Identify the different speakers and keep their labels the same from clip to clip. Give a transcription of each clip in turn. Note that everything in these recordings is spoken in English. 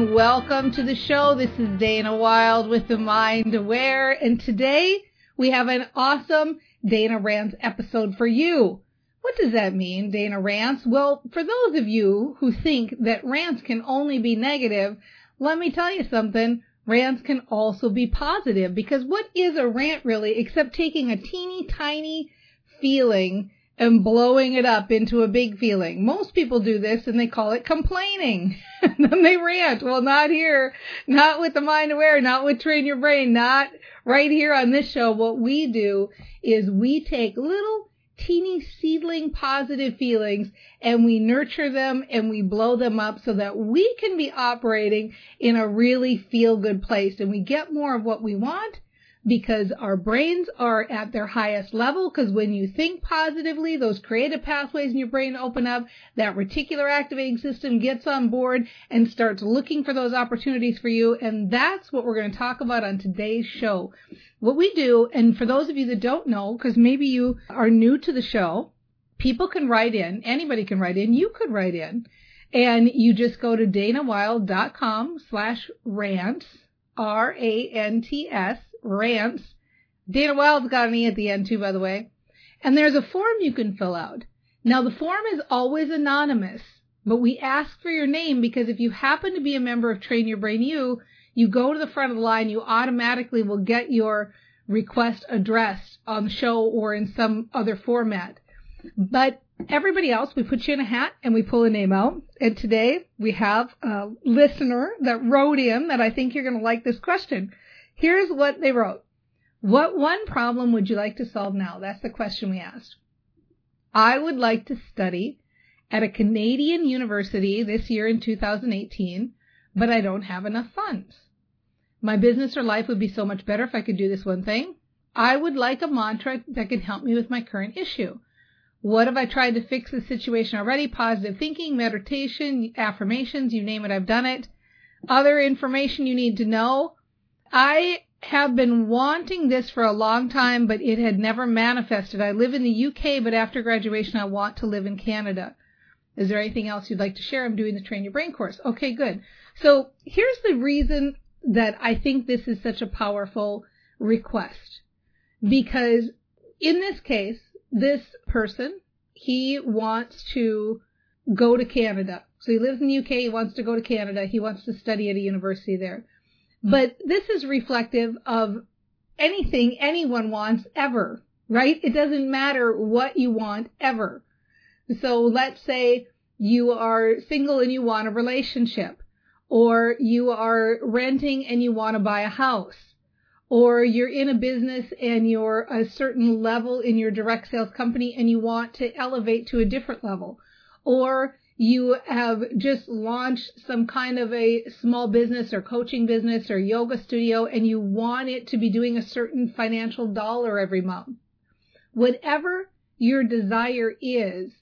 Speaker 1: And welcome to the show. This is Dana Wilde with the Mind Aware, and today we have an awesome Dana Rants episode for you. What does that mean, Dana Rants? Well, for those of you who think that rants can only be negative, let me tell you something. Rants can also be positive because what is a rant really except taking a teeny tiny feeling and blowing it up into a big feeling. Most people do this and they call it complaining. and then they rant. Well, not here. Not with the mind aware, not with train your brain, not right here on this show. What we do is we take little teeny seedling positive feelings and we nurture them and we blow them up so that we can be operating in a really feel good place and we get more of what we want because our brains are at their highest level because when you think positively, those creative pathways in your brain open up, that reticular activating system gets on board and starts looking for those opportunities for you. And that's what we're going to talk about on today's show. What we do, and for those of you that don't know, because maybe you are new to the show, people can write in, anybody can write in, you could write in, and you just go to danawilde.com slash rants, R-A-N-T-S, rants. Dana Wilde's got an E at the end too, by the way. And there's a form you can fill out. Now the form is always anonymous, but we ask for your name because if you happen to be a member of Train Your Brain U, you go to the front of the line, you automatically will get your request addressed on the show or in some other format. But everybody else, we put you in a hat and we pull a name out. And today we have a listener that wrote in that I think you're going to like this question. Here's what they wrote. What one problem would you like to solve now? That's the question we asked. I would like to study at a Canadian university this year in 2018, but I don't have enough funds. My business or life would be so much better if I could do this one thing. I would like a mantra that could help me with my current issue. What have I tried to fix the situation already? Positive thinking, meditation, affirmations, you name it, I've done it. Other information you need to know. I have been wanting this for a long time, but it had never manifested. I live in the UK, but after graduation, I want to live in Canada. Is there anything else you'd like to share? I'm doing the Train Your Brain course. Okay, good. So here's the reason that I think this is such a powerful request. Because in this case, this person, he wants to go to Canada. So he lives in the UK, he wants to go to Canada, he wants to study at a university there. Mm-hmm. But this is reflective of anything anyone wants ever, right? It doesn't matter what you want ever. So let's say you are single and you want a relationship, or you are renting and you want to buy a house, or you're in a business and you're a certain level in your direct sales company and you want to elevate to a different level, or you have just launched some kind of a small business or coaching business or yoga studio and you want it to be doing a certain financial dollar every month. Whatever your desire is,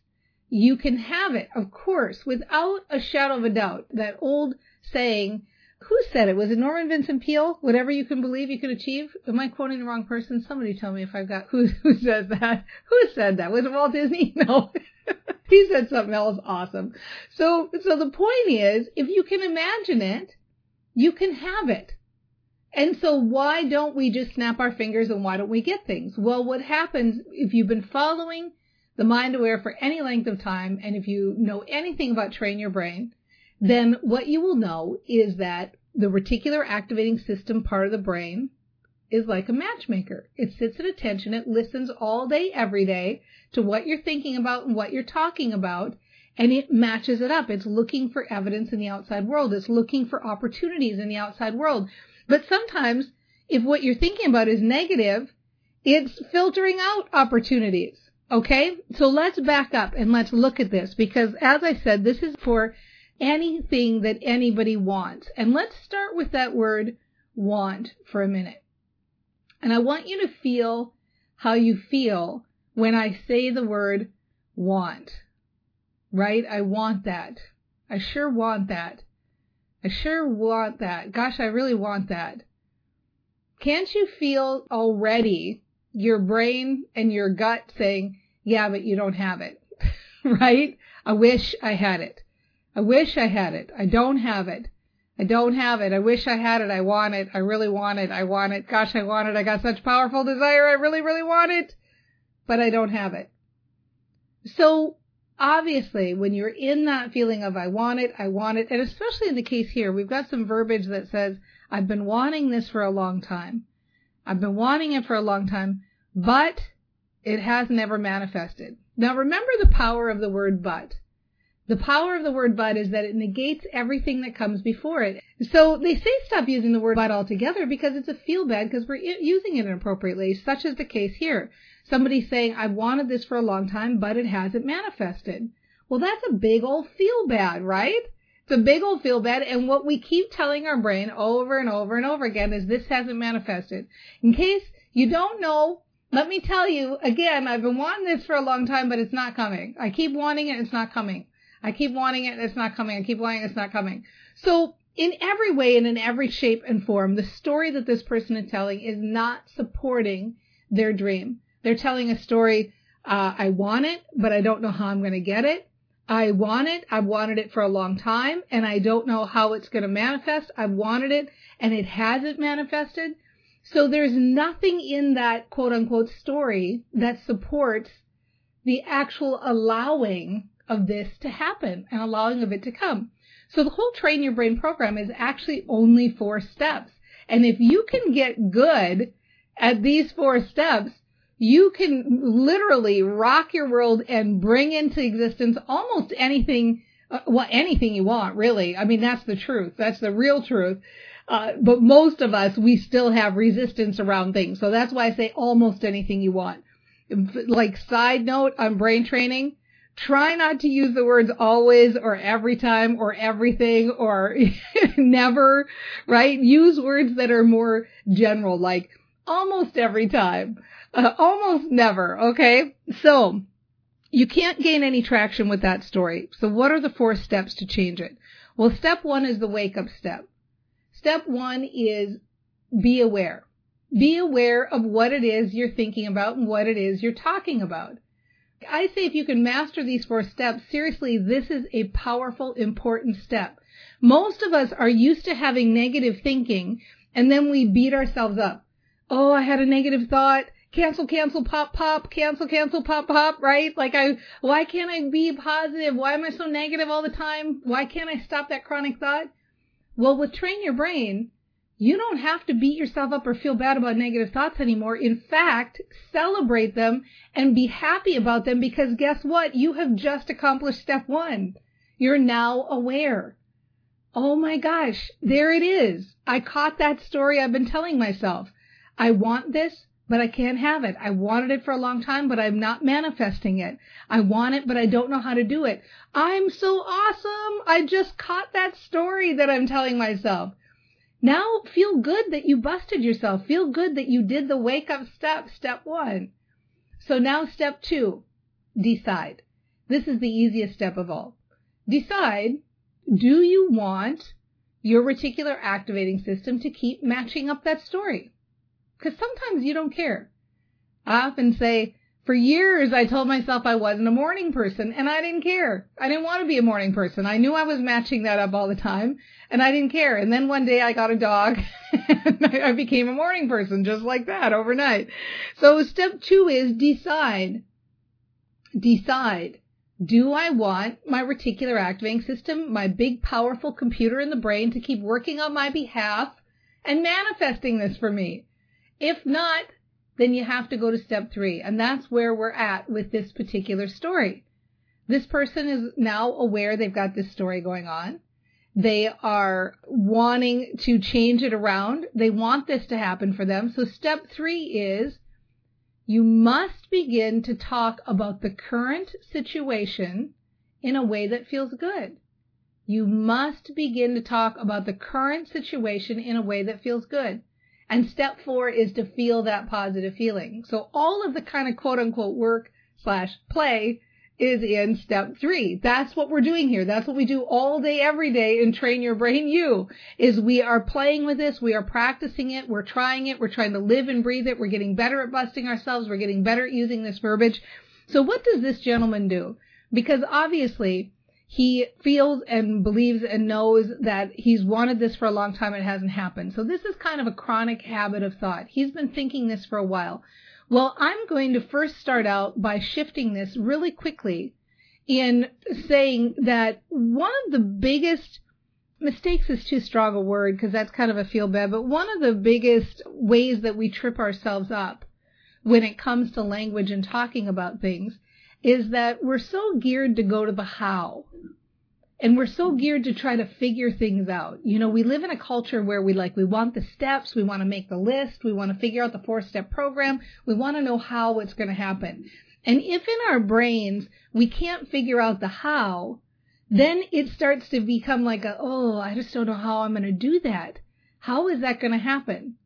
Speaker 1: you can have it, of course, without a shadow of a doubt. That old saying, who said it? Was it Norman Vincent Peale? Whatever you can believe you can achieve? Am I quoting the wrong person? Somebody tell me if I've got who who said that. Who said that? Was it Walt Disney? No. he said something else awesome. So, so the point is, if you can imagine it, you can have it. And so why don't we just snap our fingers and why don't we get things? Well, what happens if you've been following the mind aware for any length of time and if you know anything about train your brain, Mm-hmm. then what you will know is that the reticular activating system part of the brain is like a matchmaker. It sits at attention. It listens all day, every day to what you're thinking about and what you're talking about. And it matches it up. It's looking for evidence in the outside world. It's looking for opportunities in the outside world. But sometimes if what you're thinking about is negative, it's filtering out opportunities. Okay? So let's back up and let's look at this because as I said, this is for anything that anybody wants. And let's start with that word want for a minute. And I want you to feel how you feel when I say the word want. Right? I want that. I sure want that. I sure want that. Gosh, I really want that. Can't you feel already your brain and your gut saying, yeah, but you don't have it, right? I wish I had it. I wish I had it. I don't have it. I don't have it. I wish I had it. I want it. I really want it. I want it. Gosh, I want it. I got such powerful desire. I really, really want it, but I don't have it. So obviously when you're in that feeling of I want it, I want it, and especially in the case here, we've got some verbiage that says, I've been wanting this for a long time. I've been wanting it for a long time, but it has never manifested. Now remember the power of the word but. The power of the word but is that it negates everything that comes before it. So they say stop using the word but altogether because it's a feel bad because we're using it inappropriately, such as the case here. Somebody saying, I wanted this for a long time, but it hasn't manifested. Well, that's a big old feel bad, right? It's a big old feel bad. And what we keep telling our brain over and over and over again is this hasn't manifested. In case you don't know, let me tell you again, I've been wanting this for a long time, but it's not coming. I keep wanting it, it's not coming. I keep wanting it, and it's not coming. I keep wanting it, it's not coming. So in every way and in every shape and form, the story that this person is telling is not supporting their dream. They're telling a story, uh, I want it, but I don't know how I'm going to get it. I want it. I've wanted it for a long time and I don't know how it's going to manifest. I've wanted it and it hasn't manifested. So there's nothing in that quote unquote story that supports the actual allowing of this to happen and allowing of it to come. So the whole train your brain program is actually only four steps. And if you can get good at these four steps, you can literally rock your world and bring into existence almost anything, uh, well, anything you want, really. I mean, that's the truth. That's the real truth. Uh, but most of us, we still have resistance around things. So that's why I say almost anything you want. Like side note on brain training, try not to use the words always or every time or everything or never, right? Use words that are more general, like almost every time, uh, almost never, okay? So, you can't gain any traction with that story. So what are the four steps to change it? Well, step one is the wake up step. Step one is be aware. Be aware of what it is you're thinking about and what it is you're talking about. I say if you can master these four steps, seriously, this is a powerful, important step. Most of us are used to having negative thinking and then we beat ourselves up. Oh, I had a negative thought. Cancel, cancel, pop, pop, cancel, cancel, pop, pop, right? Like I, why can't I be positive? Why am I so negative all the time? Why can't I stop that chronic thought? Well, with train your brain, you don't have to beat yourself up or feel bad about negative thoughts anymore. In fact, celebrate them and be happy about them because guess what? You have just accomplished step one. You're now aware. Oh my gosh, there it is. I caught that story I've been telling myself. I want this, but I can't have it. I wanted it for a long time, but I'm not manifesting it. I want it, but I don't know how to do it. I'm so awesome. I just caught that story that I'm telling myself. Now feel good that you busted yourself. Feel good that you did the wake up step, step one. So now step two, decide. This is the easiest step of all. Decide, do you want your reticular activating system to keep matching up that story? Because sometimes you don't care. I often say, for years, I told myself I wasn't a morning person and I didn't care. I didn't want to be a morning person. I knew I was matching that up all the time and I didn't care. And then one day I got a dog and I became a morning person just like that overnight. So step two is decide. Decide. Do I want my reticular activating system, my big powerful computer in the brain to keep working on my behalf and manifesting this for me? If not, then you have to go to step three. And that's where we're at with this particular story. This person is now aware they've got this story going on. They are wanting to change it around. They want this to happen for them. So step three is you must begin to talk about the current situation in a way that feels good. You must begin to talk about the current situation in a way that feels good. And step four is to feel that positive feeling. So all of the kind of quote unquote work slash play is in step three. That's what we're doing here. That's what we do all day, every day in Train Your Brain U is we are playing with this. We are practicing it. We're trying it. We're trying to live and breathe it. We're getting better at busting ourselves. We're getting better at using this verbiage. So what does this gentleman do? Because obviously he feels and believes and knows that he's wanted this for a long time. and It hasn't happened. So this is kind of a chronic habit of thought. He's been thinking this for a while. Well, I'm going to first start out by shifting this really quickly in saying that one of the biggest mistakes is too strong a word because that's kind of a feel bad, but one of the biggest ways that we trip ourselves up when it comes to language and talking about things is that we're so geared to go to the how. And we're so geared to try to figure things out. You know, we live in a culture where we like, we want the steps, we want to make the list, we want to figure out the four step program, we want to know how it's going to happen. And if in our brains we can't figure out the how, then it starts to become like a, oh, I just don't know how I'm going to do that. How is that going to happen?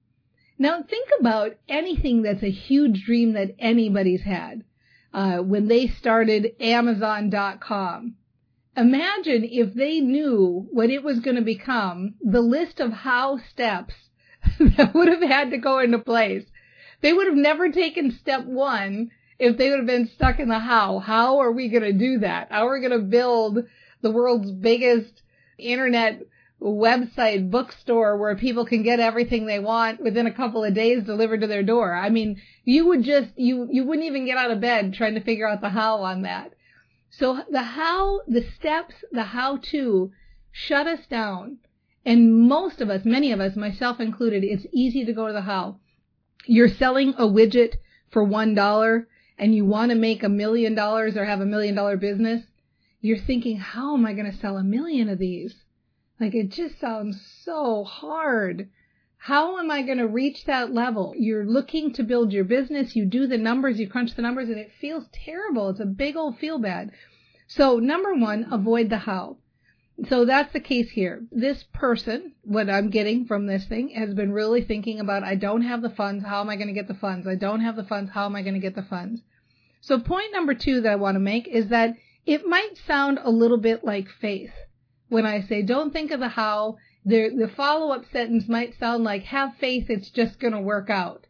Speaker 1: Now think about anything that's a huge dream that anybody's had. Uh, when they started Amazon.com, Imagine if they knew what it was going to become, the list of how steps that would have had to go into place. They would have never taken step one if they would have been stuck in the how. How are we going to do that? How are we going to build the world's biggest internet website bookstore where people can get everything they want within a couple of days delivered to their door? I mean, you would just, you, you wouldn't even get out of bed trying to figure out the how on that. So the how, the steps, the how to shut us down. And most of us, many of us, myself included, it's easy to go to the how. You're selling a widget for one dollar and you want to make a million dollars or have a million dollar business. You're thinking, how am I going to sell a million of these? Like it just sounds so hard. How am I going to reach that level? You're looking to build your business. You do the numbers, you crunch the numbers, and it feels terrible. It's a big old feel bad. So number one, avoid the how. So that's the case here. This person, what I'm getting from this thing, has been really thinking about, I don't have the funds. How am I going to get the funds? I don't have the funds. How am I going to get the funds? So point number two that I want to make is that it might sound a little bit like faith when I say don't think of the how the, the follow-up sentence might sound like, have faith, it's just going to work out.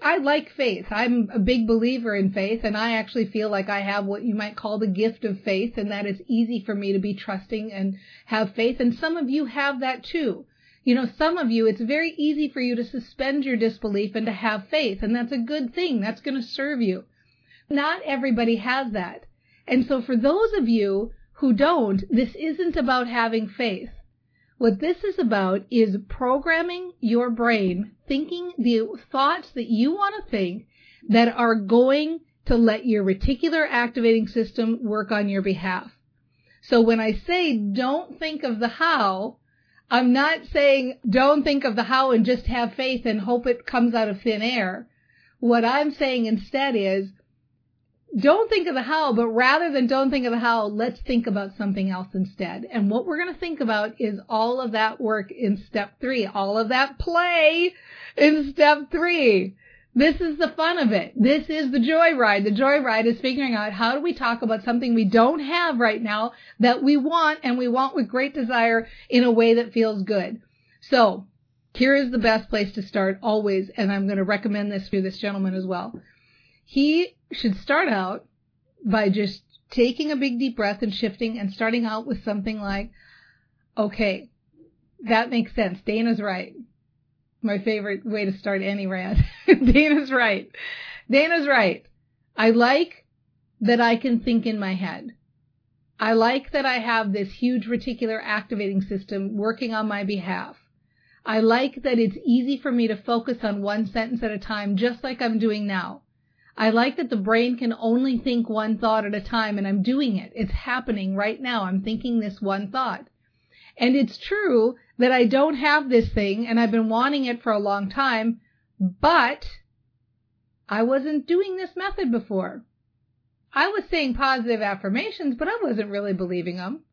Speaker 1: I like faith. I'm a big believer in faith, and I actually feel like I have what you might call the gift of faith, and that it's easy for me to be trusting and have faith. And some of you have that too. You know, some of you, it's very easy for you to suspend your disbelief and to have faith, and that's a good thing. That's going to serve you. Not everybody has that. And so for those of you who don't, this isn't about having faith. What this is about is programming your brain, thinking the thoughts that you want to think that are going to let your reticular activating system work on your behalf. So when I say don't think of the how, I'm not saying don't think of the how and just have faith and hope it comes out of thin air. What I'm saying instead is don't think of the how, but rather than don't think of the how, let's think about something else instead. And what we're going to think about is all of that work in step three, all of that play in step three. This is the fun of it. This is the joyride. The joyride is figuring out how do we talk about something we don't have right now that we want and we want with great desire in a way that feels good. So here is the best place to start always. And I'm going to recommend this to this gentleman as well. He should start out by just taking a big deep breath and shifting and starting out with something like, okay, that makes sense. Dana's right. My favorite way to start any rant. Dana's right. Dana's right. I like that I can think in my head. I like that I have this huge reticular activating system working on my behalf. I like that it's easy for me to focus on one sentence at a time, just like I'm doing now. I like that the brain can only think one thought at a time and I'm doing it. It's happening right now. I'm thinking this one thought. And it's true that I don't have this thing and I've been wanting it for a long time, but I wasn't doing this method before. I was saying positive affirmations, but I wasn't really believing them.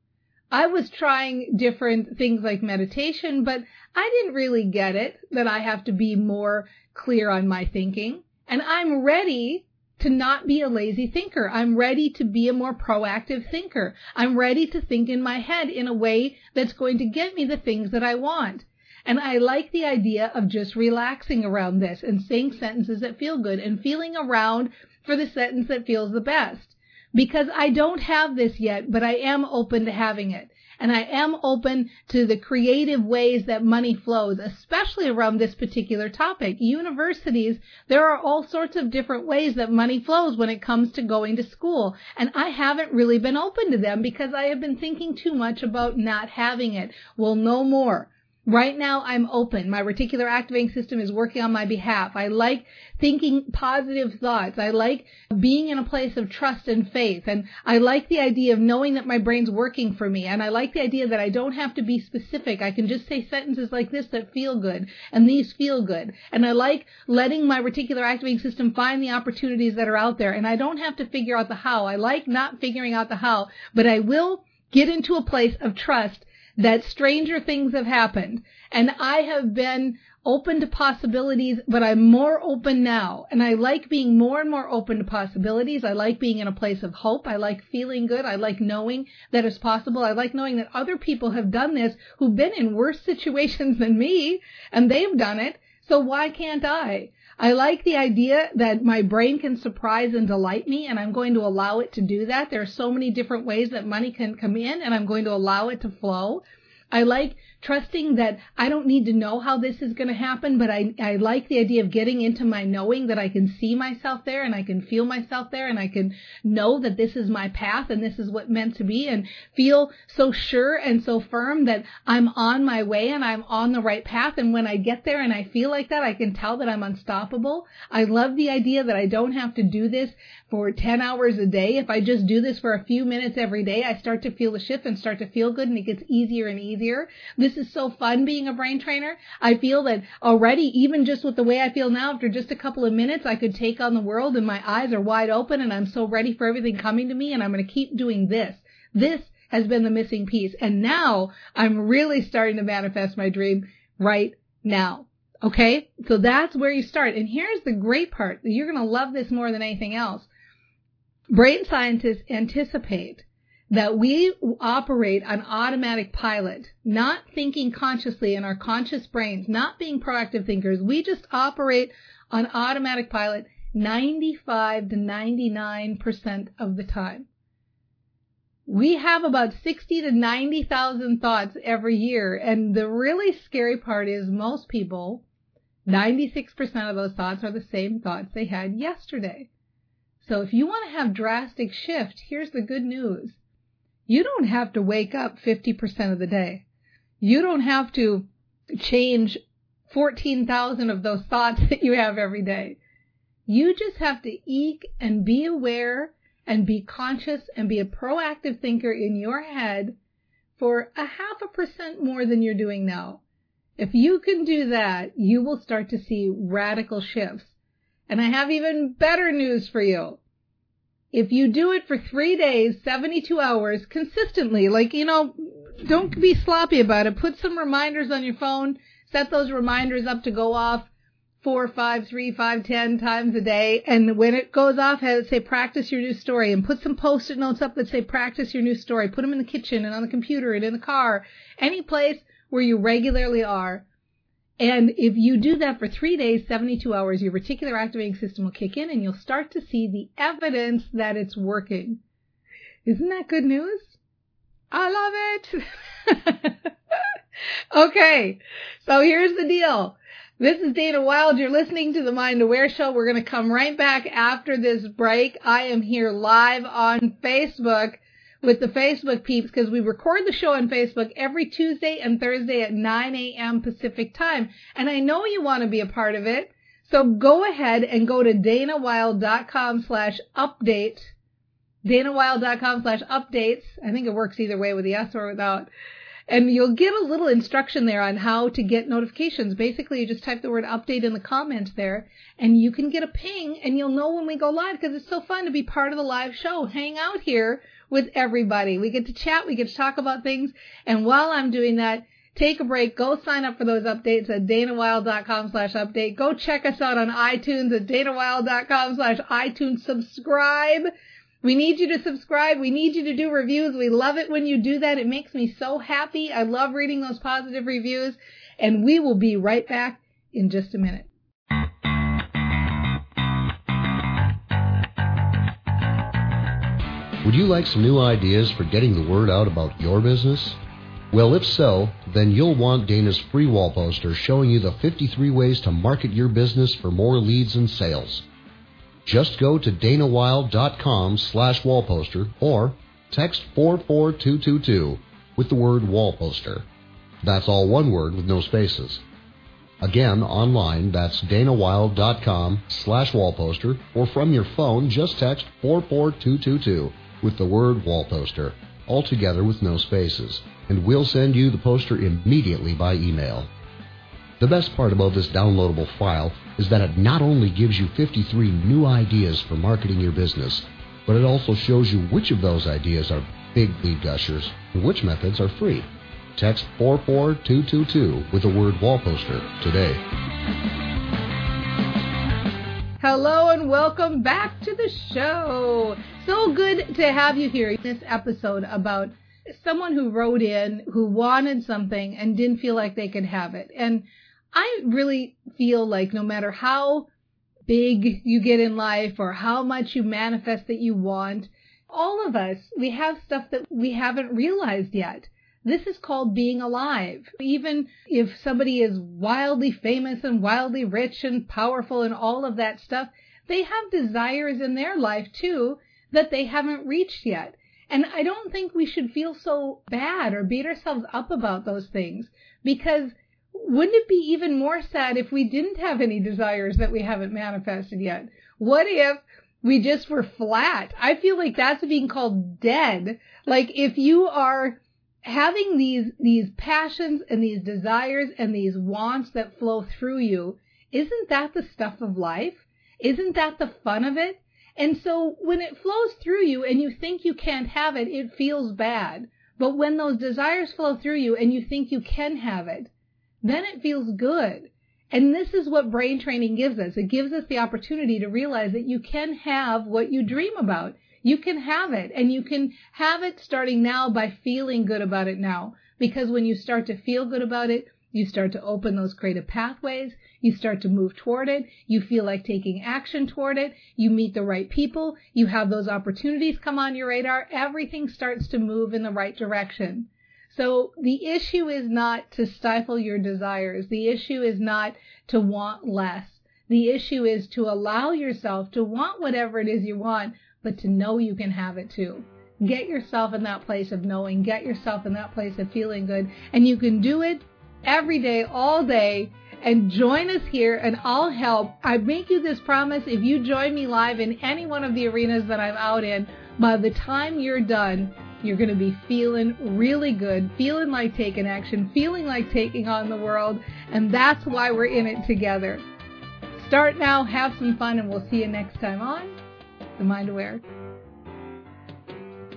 Speaker 1: I was trying different things like meditation, but I didn't really get it that I have to be more clear on my thinking. And I'm ready to not be a lazy thinker. I'm ready to be a more proactive thinker. I'm ready to think in my head in a way that's going to get me the things that I want. And I like the idea of just relaxing around this and saying sentences that feel good and feeling around for the sentence that feels the best. Because I don't have this yet, but I am open to having it and I am open to the creative ways that money flows, especially around this particular topic. Universities, there are all sorts of different ways that money flows when it comes to going to school, and I haven't really been open to them because I have been thinking too much about not having it. Well, no more. Right now, I'm open. My reticular activating system is working on my behalf. I like thinking positive thoughts. I like being in a place of trust and faith. And I like the idea of knowing that my brain's working for me. And I like the idea that I don't have to be specific. I can just say sentences like this that feel good. And these feel good. And I like letting my reticular activating system find the opportunities that are out there. And I don't have to figure out the how. I like not figuring out the how, but I will get into a place of trust that stranger things have happened. And I have been open to possibilities, but I'm more open now. And I like being more and more open to possibilities. I like being in a place of hope. I like feeling good. I like knowing that it's possible. I like knowing that other people have done this who've been in worse situations than me and they've done it. So why can't I? I like the idea that my brain can surprise and delight me and I'm going to allow it to do that. There are so many different ways that money can come in and I'm going to allow it to flow. I like trusting that I don't need to know how this is going to happen, but I, I like the idea of getting into my knowing that I can see myself there and I can feel myself there and I can know that this is my path and this is what meant to be and feel so sure and so firm that I'm on my way and I'm on the right path. And when I get there and I feel like that, I can tell that I'm unstoppable. I love the idea that I don't have to do this for 10 hours a day. If I just do this for a few minutes every day, I start to feel the shift and start to feel good and it gets easier and easier. This is so fun being a brain trainer. I feel that already, even just with the way I feel now, after just a couple of minutes, I could take on the world and my eyes are wide open and I'm so ready for everything coming to me and I'm going to keep doing this. This has been the missing piece. And now I'm really starting to manifest my dream right now. Okay. So that's where you start. And here's the great part. You're going to love this more than anything else. Brain scientists anticipate that we operate on automatic pilot, not thinking consciously in our conscious brains, not being proactive thinkers. We just operate on automatic pilot 95 to 99% of the time. We have about 60 to 90,000 thoughts every year. And the really scary part is most people, 96% of those thoughts are the same thoughts they had yesterday. So if you want to have drastic shift, here's the good news. You don't have to wake up 50% of the day. You don't have to change 14,000 of those thoughts that you have every day. You just have to eke and be aware and be conscious and be a proactive thinker in your head for a half a percent more than you're doing now. If you can do that, you will start to see radical shifts. And I have even better news for you. If you do it for three days, 72 hours consistently, like, you know, don't be sloppy about it. Put some reminders on your phone. Set those reminders up to go off four, five, three, five, ten times a day. And when it goes off, have it say practice your new story and put some post-it notes up that say practice your new story. Put them in the kitchen and on the computer and in the car, any place where you regularly are. And if you do that for three days, 72 hours, your reticular activating system will kick in and you'll start to see the evidence that it's working. Isn't that good news? I love it. okay. So here's the deal. This is Dana Wilde. You're listening to the Mind Aware Show. We're going to come right back after this break. I am here live on Facebook with the Facebook peeps because we record the show on Facebook every Tuesday and Thursday at 9 a.m. Pacific time. And I know you want to be a part of it. So go ahead and go to danawilde.com slash update. danawilde.com slash updates. I think it works either way with the S or without. And you'll get a little instruction there on how to get notifications. Basically, you just type the word update in the comments there and you can get a ping and you'll know when we go live because it's so fun to be part of the live show. Hang out here with everybody. We get to chat, we get to talk about things. And while I'm doing that, take a break, go sign up for those updates at danawilde.com slash update. Go check us out on iTunes at danawilde.com slash iTunes. Subscribe we need you to subscribe. We need you to do reviews. We love it when you do that. It makes me so happy. I love reading those positive reviews. And we will be right back in just a minute.
Speaker 2: Would you like some new ideas for getting the word out about your business? Well, if so, then you'll want Dana's free wall poster showing you the 53 ways to market your business for more leads and sales. Just go to danawilde.com slash wallposter or text 44222 with the word wallposter. That's all one word with no spaces. Again, online, that's danawilde.com slash wallposter or from your phone, just text 44222 with the word wall poster, all together with no spaces, and we'll send you the poster immediately by email. The best part about this downloadable file is that it not only gives you 53 new ideas for marketing your business, but it also shows you which of those ideas are big lead gushers and which methods are free. Text 44222 with the word wall poster today.
Speaker 1: Hello and welcome back to the show. So good to have you here this episode about someone who wrote in who wanted something and didn't feel like they could have it. And I really feel like no matter how big you get in life or how much you manifest that you want, all of us, we have stuff that we haven't realized yet. This is called being alive. Even if somebody is wildly famous and wildly rich and powerful and all of that stuff, they have desires in their life too that they haven't reached yet. And I don't think we should feel so bad or beat ourselves up about those things because wouldn't it be even more sad if we didn't have any desires that we haven't manifested yet? What if we just were flat? I feel like that's being called dead. Like if you are having these, these passions and these desires and these wants that flow through you, isn't that the stuff of life? Isn't that the fun of it? And so when it flows through you and you think you can't have it, it feels bad. But when those desires flow through you and you think you can have it, then it feels good. And this is what brain training gives us. It gives us the opportunity to realize that you can have what you dream about. You can have it and you can have it starting now by feeling good about it now. Because when you start to feel good about it, you start to open those creative pathways. You start to move toward it. You feel like taking action toward it. You meet the right people. You have those opportunities come on your radar. Everything starts to move in the right direction. So the issue is not to stifle your desires. The issue is not to want less. The issue is to allow yourself to want whatever it is you want, but to know you can have it too. Get yourself in that place of knowing, get yourself in that place of feeling good, and you can do it every day, all day, and join us here and I'll help. I make you this promise if you join me live in any one of the arenas that I'm out in, by the time you're done, you're going to be feeling really good, feeling like taking action, feeling like taking on the world, and that's why we're in it together. Start now, have some fun, and we'll see you next time on The Mind Aware.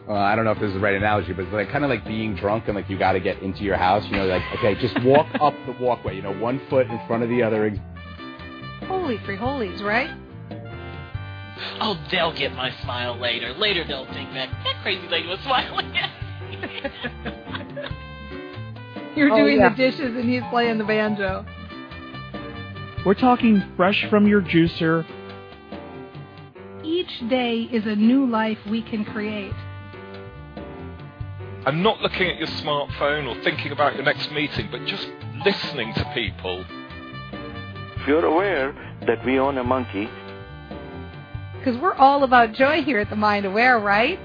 Speaker 3: Well, I don't know if this is the right analogy, but it's like kind of like being drunk and like you got to get into your house. You know, like okay, just walk up the walkway. You know, one foot in front of the other.
Speaker 1: Holy free holies, right?
Speaker 4: Oh, they'll get my smile later. Later they'll think that that crazy lady was smiling. Oh,
Speaker 1: You're
Speaker 5: Oh,
Speaker 1: doing
Speaker 5: yeah.
Speaker 1: the dishes and he's playing the banjo.
Speaker 5: We're talking fresh from your juicer.
Speaker 1: Each day is a new life we can create.
Speaker 6: I'm not looking at your smartphone or thinking about your next meeting, but just listening to people.
Speaker 7: If you're aware that we own a monkey,
Speaker 1: Because we're all about joy here at the Mind Aware, right?